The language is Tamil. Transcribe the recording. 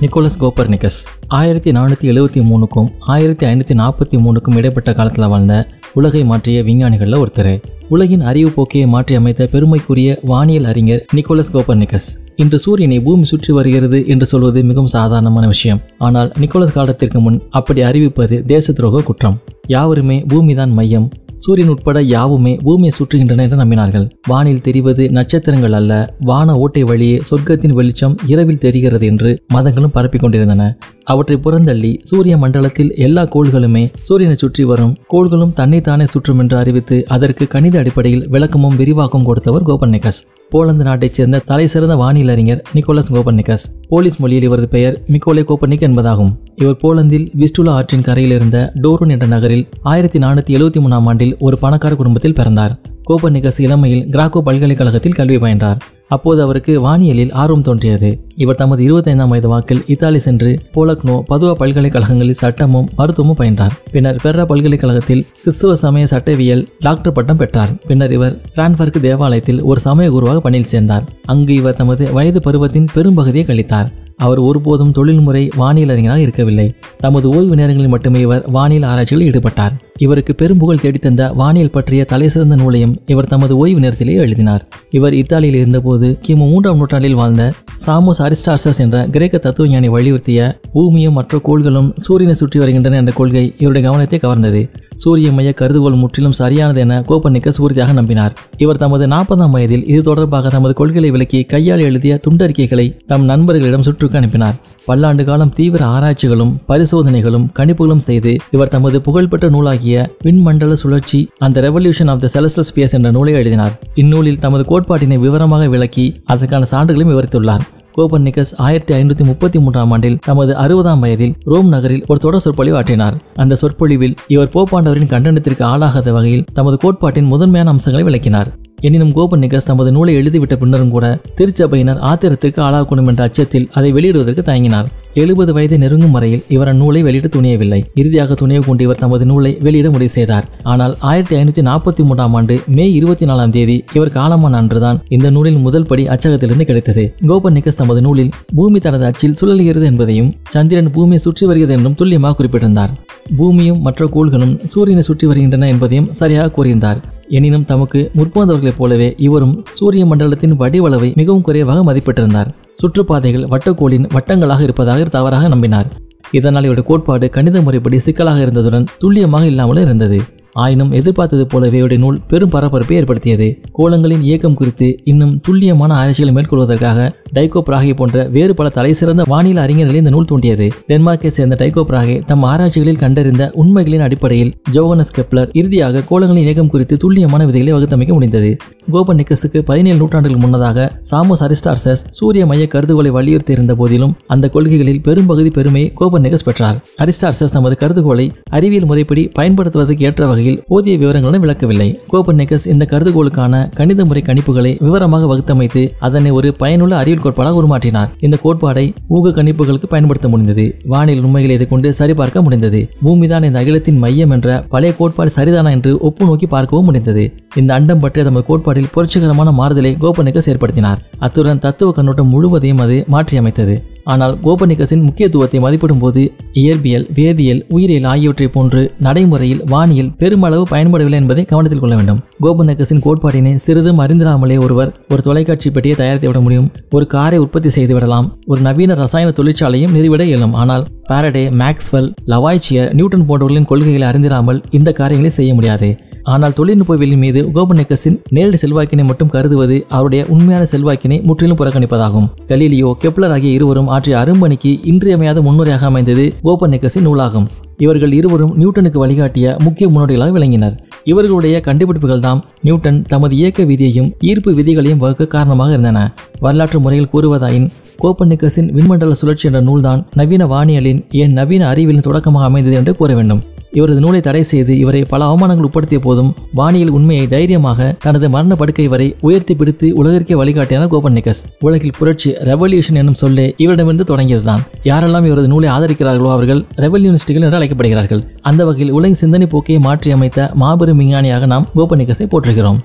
நிக்கோலஸ் கோப்பர்னிக்கஸ் ஆயிரத்தி நானூற்றி எழுபத்தி மூணுக்கும் ஆயிரத்தி ஐநூற்றி நாற்பத்தி மூணுக்கும் இடைப்பட்ட காலத்தில் வாழ்ந்த உலகை மாற்றிய விஞ்ஞானிகளில் ஒருத்தர். உலகின் அறிவு போக்கையை மாற்றி அமைத்த பெருமைக்குரிய வானியல் அறிஞர் நிக்கோலஸ் கோப்பர்னிக்கஸ் இன்று சூரியனை பூமி சுற்றி வருகிறது என்று சொல்வது மிகவும் சாதாரணமான விஷயம். ஆனால் நிக்கோலஸ் காலத்திற்கு முன் அப்படி அறிவிப்பது தேச துரோக குற்றம். யாவருமே பூமிதான் மையம் சூரியன் உட்பட யாவுமே பூமியை சுற்றுகின்றன என்று நம்பினார்கள். வானில் தெரிவது நட்சத்திரங்கள் அல்ல வான ஓட்டை வழியே சொர்க்கத்தின் வெளிச்சம் இரவில் தெரிகிறது என்று மதங்களும் பரப்பிக் கொண்டிருந்தன. அவற்றை புறந்தள்ளி சூரிய மண்டலத்தில் எல்லா கோள்களுமே சூரியனை சுற்றி வரும். கோள்களும் தன்னைத்தானே சுற்றும் என்று அறிவித்து அதற்கு கணித அடிப்படையில் விளக்கமும் விரிவாக்கம் கொடுத்தவர் கோபர்னிகஸ். போலந்து நாட்டைச் சேர்ந்த தலை சிறந்த வானியல் அறிஞர் நிக்கோலஸ் கோபர்னிகஸ். போலீஸ் மொழியில் இவரது பெயர் மிக்கோலே கோபர்னிக் என்பதாகும். இவர் போலந்தில் விஸ்டுலா ஆற்றின் கரையில் இருந்த டோரூன் என்ற நகரில் ஆயிரத்தி நானூற்றி எழுபத்தி மூணாம் ஆண்டில் ஒரு பணக்கார குடும்பத்தில் பிறந்தார். கோபர்னிகஸ் இளமையில் கிராக்கோ பல்கலைக்கழகத்தில் கல்வி பயின்றார். அப்போது அவருக்கு வானியலில் ஆர்வம் தோன்றியது. இவர் தமது இருபத்தைந்தாம் வயது வாக்கில் இத்தாலி சென்று போலக்னோ பதுவா பல்கலைக்கழகங்களில் சட்டமும் மருத்துவமும் பயின்றார். பின்னர் பெர்ரா பல்கலைக்கழகத்தில் கிறிஸ்துவ சமய சட்டவியல் டாக்டர் பட்டம் பெற்றார். பின்னர் இவர் பிரான்ஃபர்க் தேவாலயத்தில் ஒரு சமய குருவாக பணியில் சேர்ந்தார். அங்கு இவர் தமது வயது பருவத்தின் பெரும்பகுதியை கழித்தார். அவர் ஒருபோதும் தொழில்முறை வானியல் அறிஞராக இருக்கவில்லை. தமது ஓய்வு நேரங்களில் மட்டுமே இவர் வானியல் ஆராய்ச்சியில் ஈடுபட்டார். இவருக்கு பெரும்புகழ் தேடித்தந்த வானியல் பற்றிய தலைசிறந்த நூலையும் இவர் தமது ஓய்வு நேரத்திலே எழுதினார். இவர் இத்தாலியில் இருந்தபோது கிமு மூன்றாம் நூற்றாண்டில் வாழ்ந்த சாமோஸ் அரிஸ்டார்சஸ் என்ற கிரேக்க தத்துவஞானி வலியுறுத்திய பூமியும் மற்ற கோள்களும் சூரியனை சுற்றி வருகின்றன என்ற கொள்கை இவருடைய கவனத்தை கவர்ந்தது. சூரிய மைய கருதுகோள் முற்றிலும் சரியானது என கோப்பனிக்கஸ் உறுதியாக நம்பினார். இவர் தமது நாற்பதாம் வயதில் இது தொடர்பாக தமது கொள்கைகளை விளக்கி கையால் எழுதிய துண்டறிக்கைகளை தம் நண்பர்களிடம் சுற்றுக்கு அனுப்பினார். பல்லாண்டு காலம் தீவிர ஆராய்ச்சிகளும் பரிசோதனைகளும் கணிப்புகளும் செய்து இவர் தமது புகழ்பெற்ற நூலாகிய விண்மண்டல சுழற்சி அந்த revolution of the celestial space என்ற நூலை எழுதினார். இந்நூலில் தமது கோட்பாட்டினை விவரமாக விளக்கி அதற்கான சான்றுகளையும் விவரித்துள்ளார். கோபர்னிக்கஸ் ஆயிரத்தி ஐநூற்றி முப்பத்தி மூன்றாம் ஆண்டில் தமது அறுபதாம் வயதில் ரோம் நகரில் ஒரு தொடர் சொற்பொழிவு ஆற்றினார். அந்த சொற்பொழிவில் இவர் போப்பாண்டவரின் கண்டனத்திற்கு ஆளாகாத வகையில் தமது கோட்பாட்டின் முதன்மையான அம்சங்களை விளக்கினார். எனினும் கோபர்னிக்கஸ் தமது நூலை எழுதிவிட்ட பின்னரும் கூட திருச்சபையினர் ஆத்திரத்திற்கு ஆளாகணும் என்ற அச்சத்தில் அதை வெளியிடுவதற்கு தயங்கினார். எழுபது வயதை நெருங்கும் வரையில் இவர் அந்நூலை வெளியிட துணியவில்லை. இறுதியாக துணிவு கொண்டு இவர் தமது நூலை வெளியிட முடிவு செய்தார். ஆனால் ஆயிரத்தி ஐநூற்றி நாற்பத்தி மூன்றாம் ஆண்டு மே இருபத்தி நாலாம் தேதி இவர் காலமான அன்றுதான் இந்த நூலின் முதல் படி அச்சகத்திலிருந்து கிடைத்தது. கோபர்னிக்கஸ் தமது நூலில் பூமி தனது அச்சில் சுழலுகிறது என்பதையும் சந்திரன் பூமியை சுற்றி வருகிறது என்றும் துல்லியமாக குறிப்பிட்டிருந்தார். பூமியும் மற்ற கோள்களும் சூரியனை சுற்றி வருகின்றன என்பதையும் சரியாக கூறியிருந்தார். எனினும் தமக்கு முற்போந்தவர்களைப் போலவே இவரும் சூரிய மண்டலத்தின் வடிவளவை மிகவும் குறைவாக மதிப்பிட்டிருந்தார். சுற்றுப்பாதைகள் வட்டக்கோளின் வட்டங்களாக இருப்பதாக தவறாக நம்பினார். இதனால் இவருடைய கோட்பாடு கணித முறைப்படி சிக்கலாக இருந்ததுடன் துல்லியமாக இல்லாமலும் இருந்தது. ஆயினும் எதிர்பார்த்தது போலவே இவருடைய நூல் பெரும் பரபரப்பை ஏற்படுத்தியது. கோலங்களின் இயக்கம் குறித்து இன்னும் துல்லியமான ஆராய்ச்சிகளை மேற்கொள்வதற்காக டைகோ பிராகே போன்ற வேறு பல தலைசிறந்த வானில அறிஞர்களை இந்த நூல் தூண்டியது. டென்மார்க்கை சேர்ந்த டைகோ பிராகே தம் ஆராய்ச்சிகளில் கண்டறிந்த உண்மைகளின் அடிப்படையில் ஜோகனஸ் கெப்லர் இறுதியாக கோலங்களின் இயக்கம் குறித்து துல்லியமான விதைகளை வகுத்தமைக்க முடிந்தது. கோபனிக்கஸுக்கு பதினேழு நூற்றாண்டுகள் முன்னதாக சாமோஸ் அரிஸ்டார்சஸ் சூரிய மைய கருதுகோளை வலியுறுத்தி இருந்த போதிலும் அந்த கொள்கைகளில் பெரும்பகுதி பெருமையை நிகஸ் பெற்றார். அரிஸ்டார்சஸ் தமது கருதுகோளை அறிவியல் முறைப்படி பயன்படுத்துவதற்கு ஏற்ற வகையில் போதிய விவரங்களுடன் விளக்கவில்லை. கோபர்னிக்கஸ் இந்த கருதுகோளுக்கான கணித முறை கணிப்புகளை விவரமாக வகுத்தமைத்து அதனை ஒரு பயனுள்ள அறிவியல் கோட்பாடாக உருமாற்றினார். இந்த கோட்பாடை ஊக கணிப்புகளுக்கு பயன்படுத்த முடிந்தது. வானில் உண்மைகளை இதை கொண்டு சரிபார்க்க முடிந்தது. பூமிதான் இந்த அகிலத்தின் மையம் என்ற பழைய கோட்பாடு சரிதானா என்று ஒப்பு நோக்கி பார்க்கவும் முடிந்தது. இந்த அண்டம் பற்றிய தமது கோட்பாட்டில் புரட்சிகரமான மாறுதலை கோபர்னிக்கஸ் ஏற்படுத்தினார். அத்துடன் தத்துவ கண்ணோட்டம் முழுவதையும் அது மாற்றியமைத்தது. ஆனால் கோபர்னிக்கஸின் முக்கியத்துவத்தை மதிப்பிடும் போது இயற்பியல் வேதியியல் உயிரியல் ஆகியவற்றை போன்று நடைமுறையில் வானியல் பெருமளவு பயன்படவில்லை என்பதை கவனத்தில் கொள்ள வேண்டும். கோபர்னிக்கஸின் கோட்பாட்டினை சிறிதும் அறிந்திராமலே ஒருவர் ஒரு தொலைக்காட்சி பெட்டியை தயாரித்து விட முடியும். ஒரு காரை உற்பத்தி செய்து விடலாம். ஒரு நவீன ரசாயன தொழிற்சாலையும் நிறுவிட இயலும். ஆனால் பாரடே மேக்ஸ்வெல் லவாய்ச்சியர் நியூட்டன் போன்றவர்களின் கொள்கைகளை அறிந்திராமல் இந்த காரியங்களை செய்ய முடியாது. ஆனால் தொழில்நுட்பவியலின் மீது கோபர்னிக்கஸின் நேரடி செல்வாக்கினை மட்டும் கருதுவது அவருடைய உண்மையான செல்வாக்கினை முற்றிலும் புறக்கணிப்பதாகும். கலீலியோ கெப்லர் ஆகிய இருவரும் ஆற்றிய அரும்பணிக்கு இன்றியமையாத முன்னுரையாக அமைந்தது கோபர்னிக்கஸின் நூலாகும். இவர்கள் இருவரும் நியூட்டனுக்கு வழிகாட்டிய முக்கிய முன்னோடிகளாக விளங்கினர். இவர்களுடைய கண்டுபிடிப்புகள் தான் நியூட்டன் தமது இயக்க விதியையும் ஈர்ப்பு விதிகளையும் வகுக்க காரணமாக இருந்தன. வரலாற்று முறையில் கூறுவதாயின் கோப்பர்னிக்கஸின் விண்மண்டல சுழற்சி என்ற நூல்தான் நவீன வானியலின் ஏன் நவீன அறிவியலின் தொடக்கமாக அமைந்தது என்று கூற வேண்டும். இவரது நூலை தடை செய்து இவரை பல அவமானங்கள் உட்படுத்திய போதும் வானியல் உண்மையை தைரியமாக தனது மரண படுக்கை வரை உயர்த்தி பிடித்து உலகிற்கே வழிகாட்டியான கோபர்னிக்கஸ் உலகில் புரட்சி ரெவல்யூஷன் எனும் சொல்லே இவரிடமிருந்து தொடங்கியதுதான். யாரெல்லாம் இவரது நூலை ஆதரிக்கிறார்களோ அவர்கள் ரெவல்யூனிஸ்டுகள் என்று அழைக்கப்படுகிறார்கள். அந்த வகையில் உலகின் சிந்தனை போக்கையை மாற்றி அமைத்த மாபெரும் விஞ்ஞானியாக நாம் கோபர்னிக்கஸை போற்றுகிறோம்.